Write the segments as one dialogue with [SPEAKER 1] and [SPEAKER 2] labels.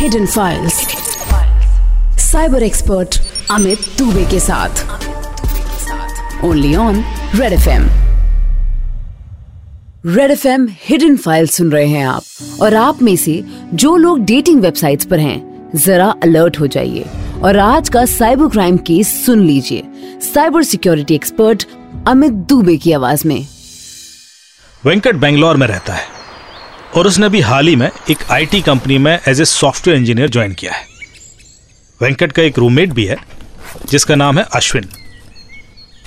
[SPEAKER 1] Hidden files cyber expert Amit Dubey के साथ. Only on Red F M Red F M hidden file सुन रहे हैं आप. और आप में से जो लोग डेटिंग वेबसाइट्स पर हैं, जरा अलर्ट हो जाइए. और आज का साइबर क्राइम केस सुन लीजिए. Cyber security expert Amit Dubey की आवाज़ में.
[SPEAKER 2] वेंकट बेंगलोर में रहता है। और उसने अभी हाल ही में एक आईटी कंपनी में as a software engineer join किया है। वेंकट का एक रूममेट भी है, जिसका नाम है अश्विन।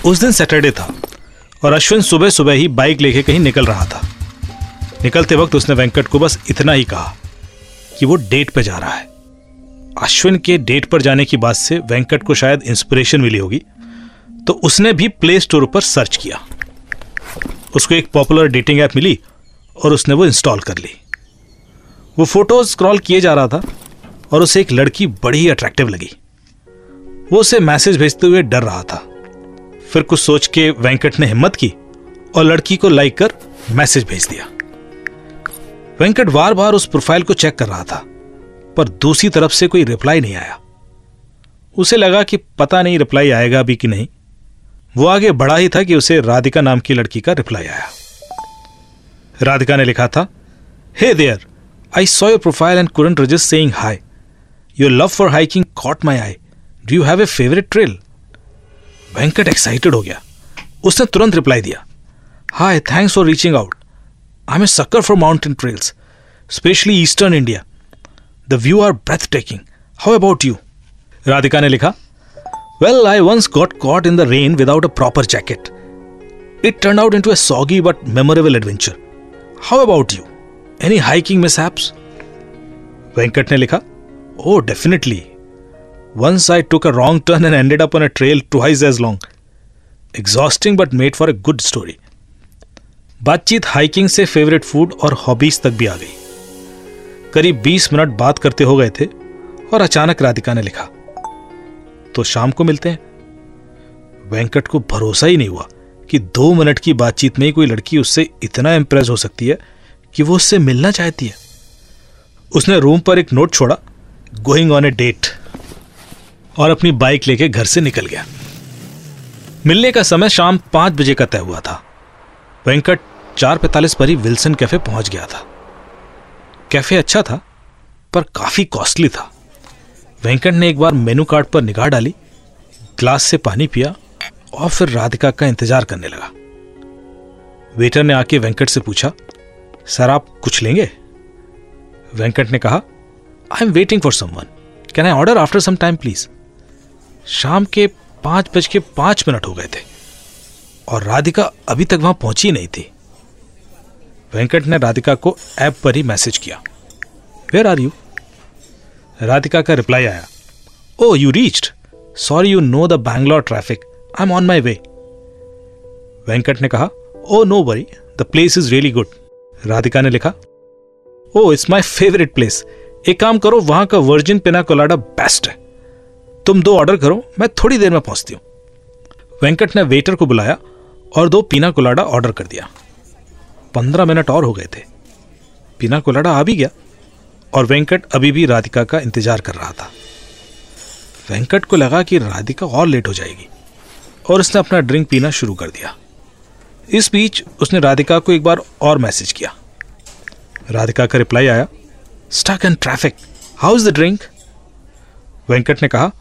[SPEAKER 2] उस दिन सैटरडे था और अश्विन सुबह सुबह ही बाइक लेके कहीं निकल रहा था। निकलते वक्त उसने वेंकट को बस इतना ही कहा कि वो डेट पर जा रहा है। अश्विन के डेट पर जाने की बात से वेंकट को शायद इंस्पिरेशन मिली होगी तो उसने भी प्ले स्टोर पर सर्च किया। उसको एक पॉपुलर डेटिंग ऐप मिली और उसने वो इंस्टॉल कर ली। वो फ़ोटोज़ स्क्रॉल किए जा रहा था और उसे एक लड़की बड़ी अट्रैक्टिव लगी। वो उसे मैसेज भेजते हुए डर रहा था। फिर कुछ सोच के वेंकट ने हिम्मत की और लड़की को लाइक कर मैसेज भेज दिया। वेंकट बार बार उस प्रोफ़ाइल को चेक कर रहा था, पर दूसरी तरफ़ से कोई रिप्लाई नहीं आया। उसे लगा कि पता नहीं रिप्लाई आएगा भी कि नहीं। वो आगे बढ़ा ही था कि उसे राधिका नाम की लड़की का रिप्लाई आया। राधिका ने लिखा था hey there I saw your profile and couldn't resist saying hi your love for hiking caught my eye do you have a favourite trail Venkat excited हो गया। उसने तुरंत रिप्लाई दिया hi thanks for reaching out I am a sucker for mountain trails specially eastern India the view are breathtaking how about you Radhika ने लिखा well I once got caught in the rain without a proper jacket it turn out into a soggy but memorable adventure how about you any hiking mishaps Venkat ने लिखा ओ definitely once I took a wrong turn and ended up on a trail twice as long exhausting but made for a good story बातचीत hiking से favourite food और hobbies तक भी आ गई। करीब 20 minute बात करते हो गए थे और अचानक राधिका ने लिखा तो शाम को मिलते हैं. वेंकट को भरोसा ही नहीं हुआ। कि दो मिनट की बातचीत में ही कोई लड़की उससे इतना इंप्रेस हो सकती है कि वो उससे मिलना चाहती है। उसने रूम पर एक नोट छोड़ा गोइंग ऑन ए डेट और अपनी बाइक लेके घर से निकल गया। मिलने का समय शाम पाँच बजे का तय हुआ था। वेंकट चार पैतालीस पर ही विल्सन कैफ़े पहुँच गया था। कैफ़े अच्छा था, पर काफ़ी कॉस्टली था। वेंकट ने एक बार मेनू कार्ड पर निगाह डाली, ग्लास से पानी पिया और फिर राधिका का इंतज़ार करने लगा। वेटर ने आके वेंकट से पूछा, सर, आप कुछ लेंगे? वेंकट ने कहा I am waiting for someone can I order after some time please शाम के पाँच बज के पाँच मिनट हो गए थे, और राधिका अभी तक वहाँ पहुँची नहीं थी। वेंकट ने राधिका को ऐप पर ही मैसेज किया वेयर आर यू राधिका का रिप्लाई आया ओ you reached sorry you know the Bangalore traffic I am on my way Venkat ने कहा ओ no worry the place is really good Radhika ने लिखा oh it's my favourite place एक काम करो, वहाँ का वर्जिन पिना कोलाडा बेस्ट है। तुम दो ऑर्डर करो, मैं थोड़ी देर में पहुँचती हूँ. वेंकट ने वेटर को बुलाया और दो पीना कोलाडा ऑर्डर कर दिया। पंद्रह मिनट और हो गए थे। पीना कोलाडा आ भी गया और वेंकट अभी भी राधिका का इंतज़ार कर रहा था। वेंकट को लगा कि राधिका और लेट हो जाएगी। और उसने अपना ड्रिंक पीना शुरू कर दिया। इस बीच उसने राधिका को एक बार और मैसेज किया। राधिका का रिप्लाई आया stuck and traffic how is the drink Venkat ने कहा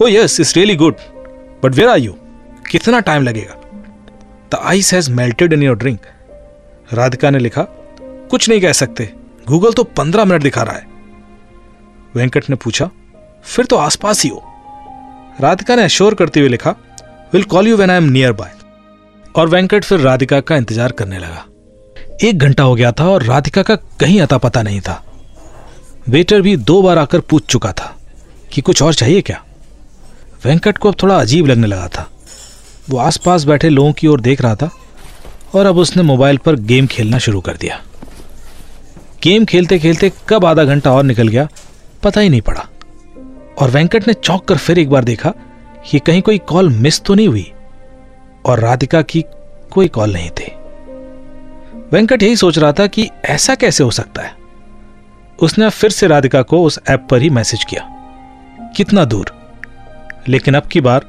[SPEAKER 2] ओ yes it's really good but where are you कितना टाइम लगेगा? The ice has melted in your drink Radhika ने लिखा, कुछ नहीं कह सकते। गूगल तो पंद्रह मिनट दिखा रहा है. वेंकट ने पूछा, फिर तो आसपास ही हो? राधिका ने अश्योर करते हुए लिखा will call you when I am nearby. और वेंकट फिर राधिका का इंतज़ार करने लगा। एक घंटा हो गया था और राधिका का कहीं अता पता नहीं था। वेटर भी दो बार आकर पूछ चुका था कि कुछ और चाहिए क्या? वेंकट को अब थोड़ा अजीब लगने लगा था। वो आसपास बैठे लोगों की ओर देख रहा था और अब उसने मोबाइल पर गेम खेलना शुरू कर दिया। गेम खेलते खेलते कब आधा घंटा और निकल गया, पता ही नहीं पड़ा। और वेंकट ने चौंक कर फिर एक बार देखा कि कहीं कोई कॉल मिस तो नहीं हुई और राधिका की कोई कॉल नहीं थी। वेंकट यही सोच रहा था कि ऐसा कैसे हो सकता है। उसने फिर से राधिका को उस ऐप पर ही मैसेज किया। कितना दूर। लेकिन अब की बार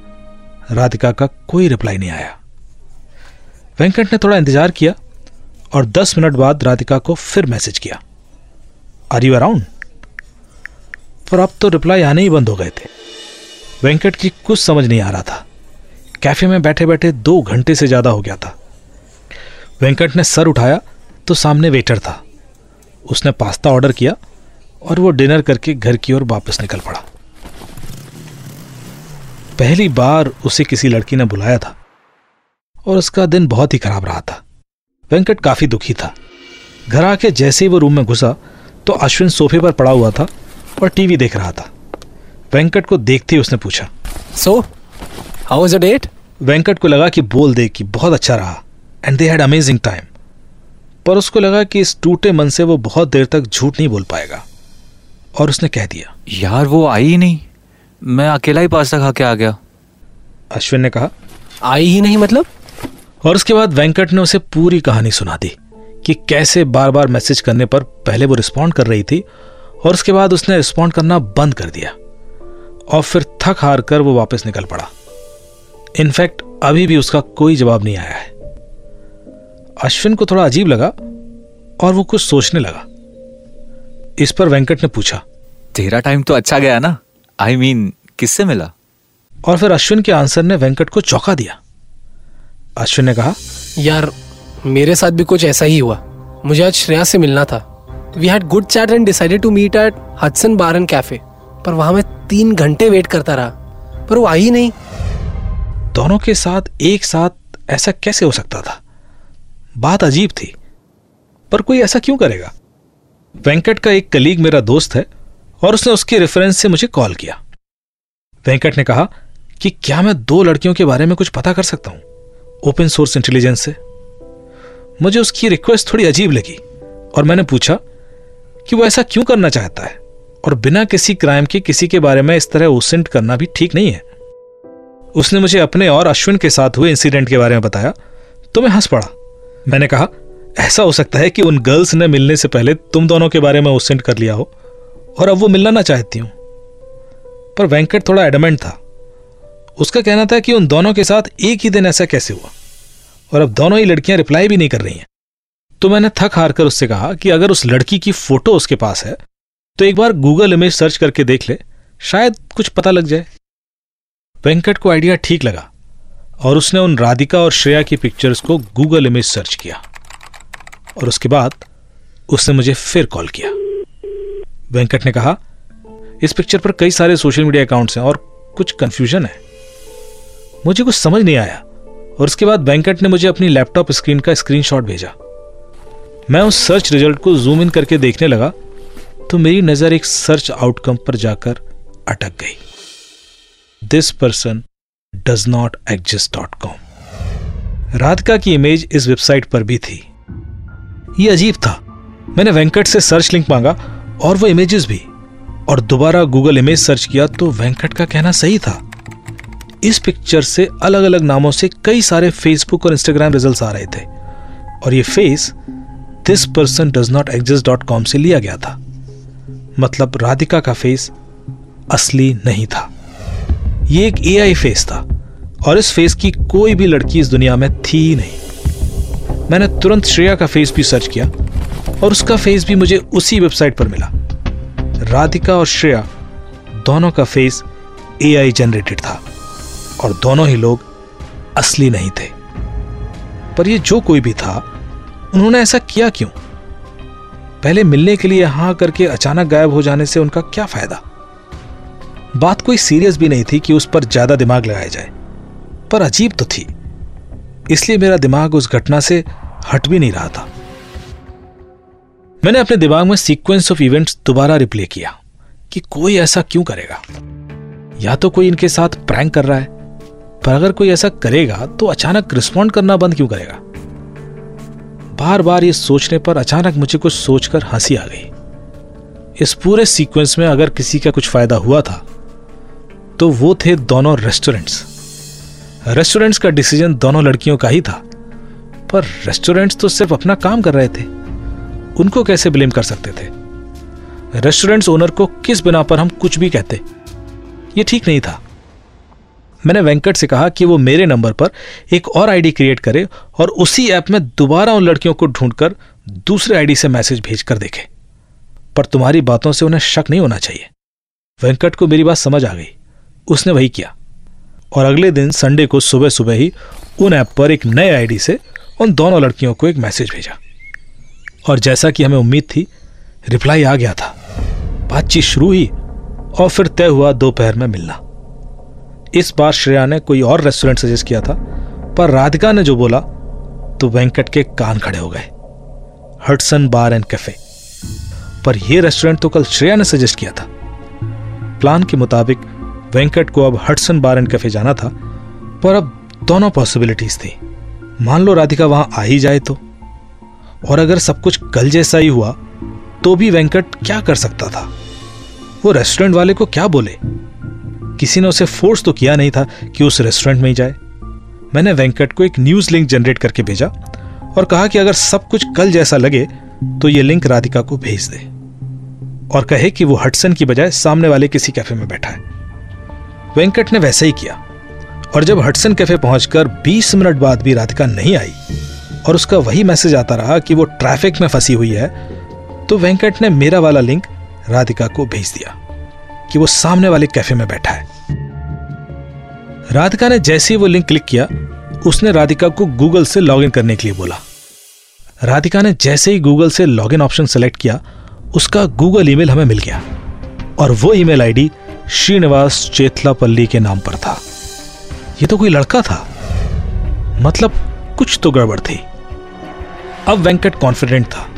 [SPEAKER 2] राधिका का कोई रिप्लाई नहीं आया। वेंकट ने थोड़ा इंतज़ार किया और दस मिनट बाद राधिका को फिर मैसेज किया। आर यू अराउंड पर अब तो रिप्लाई आने ही बंद हो गए थे। वेंकट की कुछ समझ नहीं आ रहा था। कैफ़े में बैठे बैठे दो घंटे से ज़्यादा हो गया था। वेंकट ने सर उठाया तो सामने वेटर था। उसने पास्ता ऑर्डर किया और वो डिनर करके घर की ओर वापस निकल पड़ा। पहली बार उसे किसी लड़की ने बुलाया था और उसका दिन बहुत ही खराब रहा था। वेंकट काफ़ी दुखी था। घर आके जैसे ही वो रूम में घुसा तो अश्विन सोफे पर पड़ा हुआ था और टीवी देख रहा था। वेंकट को देखते ही उसने पूछा
[SPEAKER 3] so how was date
[SPEAKER 2] Venkat को लगा कि बोल दे कि बहुत अच्छा रहा and they had amazing time पर उसको लगा कि इस टूटे मन से वो बहुत देर तक झूठ नहीं बोल पाएगा। और उसने कह दिया
[SPEAKER 3] यार वो आई ही नहीं। मैं अकेला ही पास्ता खा के आ गया।
[SPEAKER 2] अश्विन ने कहा
[SPEAKER 3] आई ही नहीं मतलब?
[SPEAKER 2] और उसके बाद वेंकट ने उसे पूरी कहानी सुना दी कि कैसे बार बार मैसेज करने पर पहले वो रिस्पॉन्ड कर रही थी और उसके बाद उसने रिस्पॉन्ड करना बंद कर दिया। और फिर थक हार कर वो वापस निकल पड़ा। इनफैक्ट अभी भी उसका कोई जवाब नहीं आया है। अश्विन को थोड़ा अजीब लगा और वो कुछ सोचने लगा। इस पर वेंकट ने पूछा
[SPEAKER 3] तेरा टाइम तो अच्छा गया ना? आई I मीन mean, किससे मिला?
[SPEAKER 2] और फिर अश्विन के आंसर ने वेंकट को चौंका दिया। अश्विन ने कहा
[SPEAKER 4] यार मेरे साथ भी कुछ ऐसा ही हुआ। मुझे आज श्रेया से मिलना था। We had good chat and decided to meet at Hudson bar and cafe पर वहाँ मैं तीन घंटे वेट करता रहा, पर वो आई नहीं।
[SPEAKER 2] दोनों के साथ, एक साथ ऐसा कैसे हो सकता था? बात अजीब थी, पर कोई ऐसा क्यों करेगा? वेंकट का एक कलीग मेरा दोस्त है, और उसने उसके रेफरेंस से मुझे कॉल किया। वेंकट ने कहा कि क्या मैं दो लड़कियों के बारे में कुछ पता कर सकता हूँ? ओपन सोर्स इंटेलिजेंस से। मुझे उसकी रिक्वेस्ट थोड़ी अजीब लगी, और मैंने पूछा कि वो ऐसा क्यों करना चाहता है? और बिना किसी क्राइम के किसी के बारे में इस तरह ओसेंट करना भी ठीक नहीं है। उसने मुझे अपने और अश्विन के साथ हुए इंसिडेंट के बारे में बताया तो मैं हंस पड़ा। मैंने कहा, ऐसा हो सकता है कि उन गर्ल्स ने मिलने से पहले तुम दोनों के बारे में ओसेंट कर लिया हो, और अब वो मिलना ना चाहती हूँ। पर वेंकट थोड़ा एडमेंट था। उसका कहना था कि उन दोनों के साथ एक ही दिन ऐसा कैसे हुआ, और अब दोनों ही लड़कियाँ रिप्लाई भी नहीं कर रही हैं। तो मैंने थक हार कर उससे कहा कि अगर उस लड़की की फ़ोटो उसके पास है तो एक बार गूगल इमेज सर्च करके देख ले, शायद कुछ पता लग जाए। वेंकट को आइडिया ठीक लगा और उसने उन राधिका और श्रेया की पिक्चर्स को गूगल इमेज सर्च किया और उसके बाद उसने मुझे फिर कॉल किया। वेंकट ने कहा, इस पिक्चर पर कई सारे सोशल मीडिया अकाउंट्स हैं और कुछ कंफ्यूजन है। मुझे कुछ समझ नहीं आया और उसके बाद वेंकट ने मुझे अपनी लैपटॉप स्क्रीन का स्क्रीनशॉट भेजा। मैं उस सर्च रिज़ल्ट को जूम इन करके देखने लगा तो मेरी नज़र एक सर्च आउटकम पर जाकर अटक गई। This person does not exist dot com Radhika की इमेज इस वेबसाइट पर भी थी। ये अजीब था। मैंने वेंकट से सर्च लिंक मांगा और वो इमेजेस भी। और दोबारा गूगल इमेज सर्च किया तो वेंकट का कहना सही था। इस पिक्चर से अलग अलग नामों से कई सारे फेसबुक और इंस्टाग्राम रिजल्ट्स आ रहे थे। और ये face this person does not exist dot com से लिया गया था। मतलब राधिका का फेस असली नहीं था। ये एक एआई फेस था और इस फेस की कोई भी लड़की इस दुनिया में थी नहीं। मैंने तुरंत श्रेया का फेस भी सर्च किया और उसका फेस भी मुझे उसी वेबसाइट पर मिला। राधिका और श्रेया दोनों का फेस एआई जनरेटेड था और दोनों ही लोग असली नहीं थे। पर ये जो कोई भी था, उन्होंने ऐसा किया क्यों? पहले मिलने के लिए यहाँ करके अचानक गायब हो जाने से उनका क्या फ़ायदा? बात कोई सीरियस भी नहीं थी कि उस पर ज़्यादा दिमाग लगाया जाए, पर अजीब तो थी। इसलिए मेरा दिमाग उस घटना से हट भी नहीं रहा था। मैंने अपने दिमाग में सीक्वेंस ऑफ़ इवेंट्स दोबारा रिप्ले किया कि कोई ऐसा क्यों करेगा? या तो कोई इनके साथ प्रैंक कर रहा है, पर अगर कोई ऐसा करेगा तो अचानक रिस्पॉन्ड करना बंद क्यों करेगा? बार बार ये सोचने पर अचानक मुझे कुछ सोचकर हँसी आ गई। इस पूरे सीक्वेंस में अगर किसी का कुछ फ़ायदा हुआ था तो वो थे दोनों रेस्टोरेंट्स रेस्टोरेंट्स का डिसीज़न दोनों लड़कियों का ही था, पर रेस्टोरेंट्स तो सिर्फ़ अपना काम कर रहे थे। उनको कैसे ब्लेम कर सकते थे? रेस्टोरेंट्स ओनर को किस बिना पर हम कुछ भी कहते? ये ठीक नहीं था। मैंने वेंकट से कहा कि वो मेरे नंबर पर एक और आईडी क्रिएट करे और उसी ऐप में दोबारा उन लड़कियों को ढूंढकर दूसरे आईडी से मैसेज भेज कर देखे। पर तुम्हारी बातों से उन्हें शक नहीं होना चाहिए। वेंकट को मेरी बात समझ आ गई। उसने वही किया। और अगले दिन संडे को सुबह सुबह ही उन ऐप पर एक नए आईडी से उन दोनों लड़कियों को एक मैसेज भेजा। और जैसा कि हमें उम्मीद थी रिप्लाई आ गया था। बातचीत शुरू हुई और फिर तय हुआ दोपहर में मिलना। इस बार श्रेया ने कोई और रेस्टोरेंट सजेस्ट किया था, पर राधिका ने जो बोला तो वेंकट के कान खड़े हो गए। हटसन बार एंड कैफ़े पर यह रेस्टोरेंट तो कल श्रेया ने सजेस्ट किया था। प्लान के मुताबिक वेंकट को अब हटसन बार एंड कैफ़े जाना था, पर अब दोनों पॉसिबिलिटीज थी। मान लो राधिका वहाँ आ ही जाए तो। और अगर सब कुछ कल जैसा ही हुआ तो भी वेंकट क्या कर सकता था? वो रेस्टोरेंट वाले को क्या बोले? किसी ने उसे फोर्स तो किया नहीं था कि उस रेस्टोरेंट में ही जाए। मैंने वेंकट को एक न्यूज़ लिंक जनरेट करके भेजा और कहा कि अगर सब कुछ कल जैसा लगे तो ये लिंक राधिका को भेज दे। और कहे कि वो हटसन की बजाय सामने वाले किसी कैफ़े में बैठा है। वेंकट ने वैसा ही किया। और जब हटसन कैफ़े पहुंचकर 20 मिनट बाद भी राधिका नहीं आई और उसका वही मैसेज आता रहा कि वो ट्रैफ़िक में फंसी हुई है तो वेंकट ने मेरा वाला लिंक राधिका को भेज दिया। कि वो सामने वाले कैफ़े में बैठा है। राधिका ने जैसे ही वो लिंक क्लिक किया, उसने राधिका को गूगल से लॉगिन करने के लिए बोला। राधिका ने जैसे ही गूगल से लॉगिन ऑप्शन सेलेक्ट किया, उसका गूगल ईमेल हमें मिल गया और वो ईमेल आईडी श्रीनिवास चेतलापल्ली के नाम पर था। ये तो कोई लड़का था। मतलब कुछ तो गड़बड़ थी। अब वेंकट कॉन्फिडेंट था।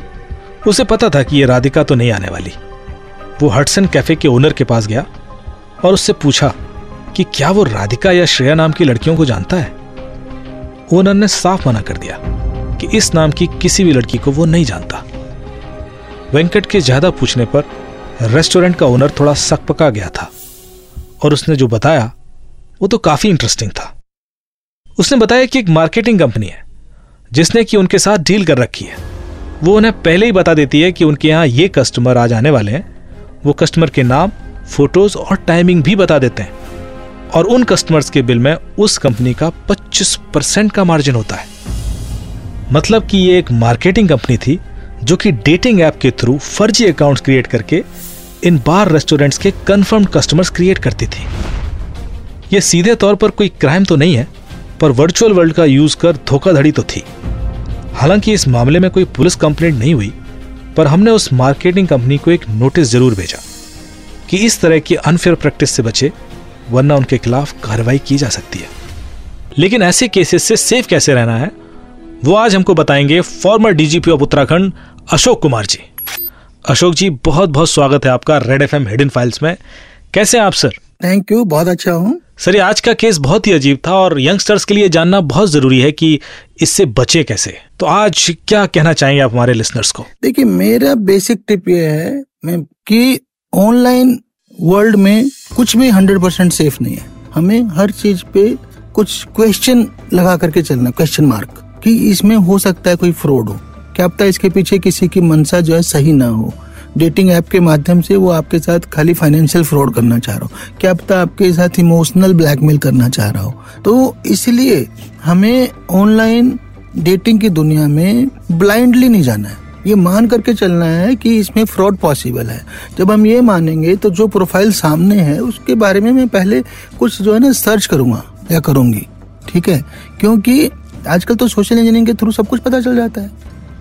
[SPEAKER 2] उसे पता था कि यह राधिका तो नहीं आने वाली। वो हटसन कैफ़े के ओनर के पास गया और उससे पूछा कि क्या वो राधिका या श्रेया नाम की लड़कियों को जानता है? ओनर ने साफ़ मना कर दिया कि इस नाम की किसी भी लड़की को वो नहीं जानता। वेंकट के ज़्यादा पूछने पर रेस्टोरेंट का ओनर थोड़ा सकपका गया था और उसने जो बताया, वो तो काफ़ी इंटरेस्टिंग था। उसने बताया कि एक मार्केटिंग कंपनी है, जिसने कि उनके साथ डील कर रखी है। वो उन्हें पहले ही बता देती है कि उनके यहाँ ये कस्टमर आज आने वाले हैं वो कस्टमर के नाम फ़ोटोज़ और टाइमिंग भी बता देते हैं। और उन कस्टमर्स के बिल में उस कंपनी का 25 परसेंट का मार्जिन होता है। मतलब कि ये एक मार्केटिंग कंपनी थी, जो कि डेटिंग ऐप के थ्रू फर्जी अकाउंट्स क्रिएट करके इन बार रेस्टोरेंट्स के कंफर्म कस्टमर्स क्रिएट करती थी। ये सीधे तौर पर कोई क्राइम तो नहीं है, पर वर्चुअल वर्ल्ड का यूज़ कर धोखाधड़ी तो थी। हालाँकि इस मामले में कोई पुलिस कंप्लेंट नहीं हुई पर हमने उस मार्केटिंग कंपनी को एक नोटिस ज़रूर भेजा कि इस तरह की अनफेयर प्रैक्टिस से बचे, वरना उनके खिलाफ कार्रवाई की जा सकती है। लेकिन ऐसे केसेस से सेफ़ कैसे रहना है, वो आज हमको बताएँगे former DGP of Uttarakhand Ashok Kumar ji. Ashok ji बहुत बहुत स्वागत है आपका Red F M Hidden Files में। कैसे हैं आप सर
[SPEAKER 5] थैंक यू बहुत अच्छा हूँ।
[SPEAKER 2] सर आज का केस बहुत ही अजीब था और यंगस्टर्स के लिए जानना बहुत ज़रूरी है कि इससे बचे कैसे। तो आज क्या कहना चाहेंगे आप हमारे लिसनर्स को?
[SPEAKER 5] देखिए, मेरा बेसिक टिप ये है कि ऑनलाइन वर्ल्ड में कुछ भी हंड्रेड परसेंट सेफ़ नहीं है। हमें हर चीज़ पे कुछ क्वेश्चन लगा करके चलना, क्वेश्चन मार्क, कि इसमें हो सकता है कोई फ्रॉड हो। क्या पता इसके पीछे किसी की मनसा जो है सही ना हो। डेटिंग ऐप के माध्यम से वो आपके साथ खाली फाइनेंशियल फ्रॉड करना चाह रहा हो। क्या पता आपके साथ इमोशनल ब्लैकमेल करना चाह रहा हो। तो इसलिए हमें ऑनलाइन डेटिंग की दुनिया में ब्लाइंडली नहीं जाना है। ये मान करके चलना है कि इसमें फ्रॉड पॉसिबल है। जब हम ये मानेंगे तो जो प्रोफ़ाइल सामने है, उसके बारे में मैं पहले कुछ जो है ना सर्च करूँगा या करूँगी। ठीक है? क्योंकि आजकल तो सोशल इंजीनियरिंग के थ्रू सब कुछ पता चल जाता है।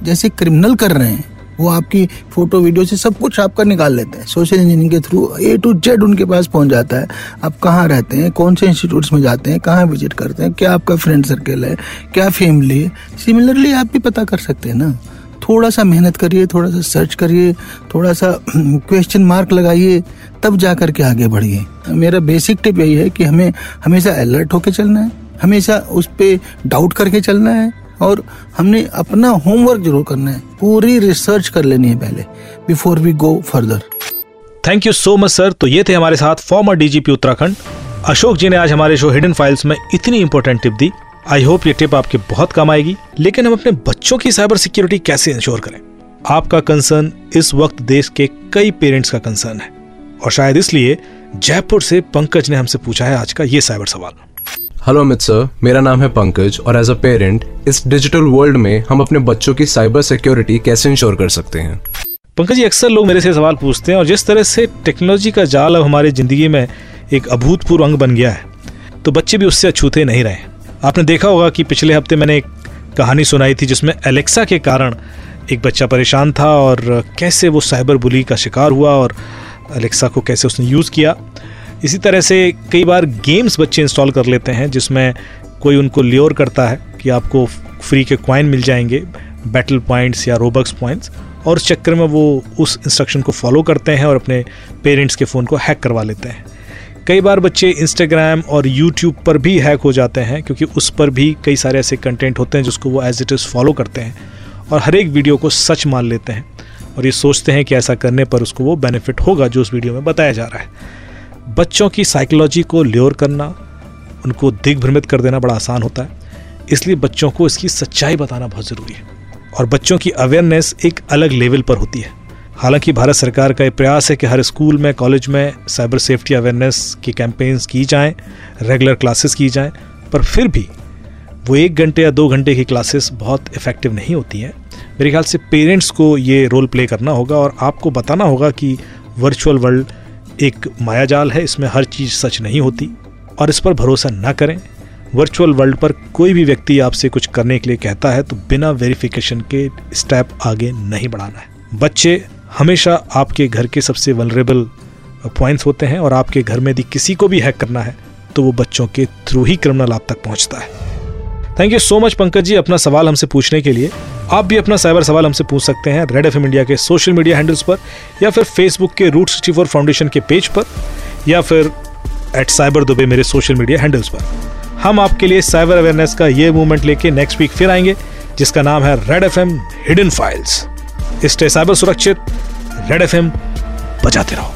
[SPEAKER 5] जैसे क्रिमिनल कर रहे हैं वो आपकी फ़ोटो, वीडियो से सब कुछ आपका निकाल लेते हैं। सोशल इंजीनियरिंग के थ्रू ए टू जेड उनके पास पहुँच जाता है। आप कहाँ रहते हैं? कौन से इंस्टीट्यूट्स में जाते हैं? कहाँ विज़िट करते हैं? क्या आपका फ्रेंड सर्कल है? क्या फैमिली है? सिमिलरली आप भी पता कर सकते हैं ना। थोड़ा सा मेहनत करिए थोड़ा सा सर्च करिए थोड़ा सा क्वेश्चन मार्क लगाइए, तब जा करके आगे बढ़िए। मेरा बेसिक टिप यही है कि हमें हमेशा अलर्ट होके चलना है। हमेशा उस पर डाउट करके चलना है। और हमने अपना होमवर्क ज़रूर करना है। पूरी रिसर्च कर लेनी है पहले before we go further
[SPEAKER 2] thank you so much sir तो ये थे हमारे साथ फॉर्मर डीजीपी उत्तराखंड। अशोक जी ने आज हमारे शो हिडन फाइल्स में इतनी इंपॉर्टेंट टिप दी। आई होप ये टिप आपके बहुत काम आएगी। लेकिन हम अपने बच्चों की साइबर सिक्योरिटी कैसे इंश्योर करें? आपका कंसर्न इस वक्त देश के कई पेरेंट्स का कंसर्न है। और शायद इसलिए जयपुर से पंकज ने हमसे पूछा है आज का ये साइबर सवाल।
[SPEAKER 6] हेलो अमित सर मेरा नाम है पंकज और एज अ पेरेंट इस डिजिटल वर्ल्ड में हम अपने बच्चों की साइबर सिक्योरिटी कैसे इंश्योर कर सकते हैं?
[SPEAKER 2] पंकज जी, अक्सर लोग मेरे से सवाल पूछते हैं और जिस तरह से टेक्नोलॉजी का जाल अब हमारी ज़िंदगी में एक अभूतपूर्व अंग बन गया है तो बच्चे भी उससे अछूते नहीं रहे। आपने देखा होगा कि पिछले हफ़्ते मैंने एक कहानी सुनाई थी जिसमें एलेक्सा के कारण एक बच्चा परेशान था और कैसे वो साइबर बुली का शिकार हुआ और अलेक्सा को कैसे उसने यूज़ किया। इसी तरह से कई बार गेम्स बच्चे इंस्टॉल कर लेते हैं, जिसमें कोई उनको ल्योर करता है कि आपको फ्री के क्वाइन मिल जाएँगे बैटल पॉइंट्स या रोबक्स पॉइंट्स और उस चक्कर में वो उस इंस्ट्रक्शन को फॉलो करते हैं और अपने पेरेंट्स के फ़ोन को हैक करवा लेते हैं। कई बार बच्चे इंस्टाग्राम और यूट्यूब पर भी हैक हो जाते हैं, क्योंकि उस पर भी कई सारे ऐसे कंटेंट होते हैं जिसको वो एज इट इज़ फॉलो करते हैं, और हर एक वीडियो को सच मान लेते हैं, और ये सोचते हैं कि ऐसा करने पर उसको वो बेनिफिट होगा जो उस वीडियो में बताया जा रहा है। बच्चों की साइकोलॉजी को ल्योर करना, उनको दिग्भ्रमित कर देना बड़ा आसान होता है। इसलिए बच्चों को इसकी सच्चाई बताना बहुत ज़रूरी है। और बच्चों की अवेयरनेस एक अलग लेवल पर होती है। हालाँकि भारत सरकार का ये प्रयास है कि हर स्कूल में कॉलेज में साइबर सेफ्टी अवेयरनेस की कैंपेन्स की जाएँ रेगुलर क्लासेस की जाएँ, पर फिर भी वो एक घंटे या दो घंटे की क्लासेस बहुत इफ़ेक्टिव नहीं होती हैं। मेरे ख्याल से पेरेंट्स को ये रोल प्ले करना होगा और आपको बताना होगा कि वर्चुअल वर्ल्ड एक मायाजाल है, इसमें हर चीज़ सच नहीं होती। और इस पर भरोसा ना करें। वर्चुअल वर्ल्ड पर कोई भी व्यक्ति आपसे कुछ करने के लिए कहता है तो बिना वेरिफिकेशन के स्टेप आगे नहीं बढ़ाना है। बच्चे, हमेशा आपके घर के सबसे वनरेबल पॉइंट्स होते हैं, और आपके घर में यदि किसी को भी हैक करना है तो वो बच्चों के थ्रू ही क्रिमिनल आप तक पहुँचता है। Thank you so much Pankaj ji अपना सवाल हमसे पूछने के लिए। आप भी अपना साइबर सवाल हमसे पूछ सकते हैं रेड एफएम इंडिया के सोशल मीडिया हैंडल्स पर, या फिर फेसबुक के रूट सिक्सटी फोर फाउंडेशन के पेज पर, या फिर एट साइबर दुबे मेरे सोशल मीडिया हैंडल्स पर। हम आपके लिए साइबर अवेयरनेस का ये मूवमेंट लेके नेक्स्ट वीक फिर आएँगे, जिसका नाम है Red F M Hidden Files stay cyber सुरक्षित रेड एफ़ एम बजाते रहो।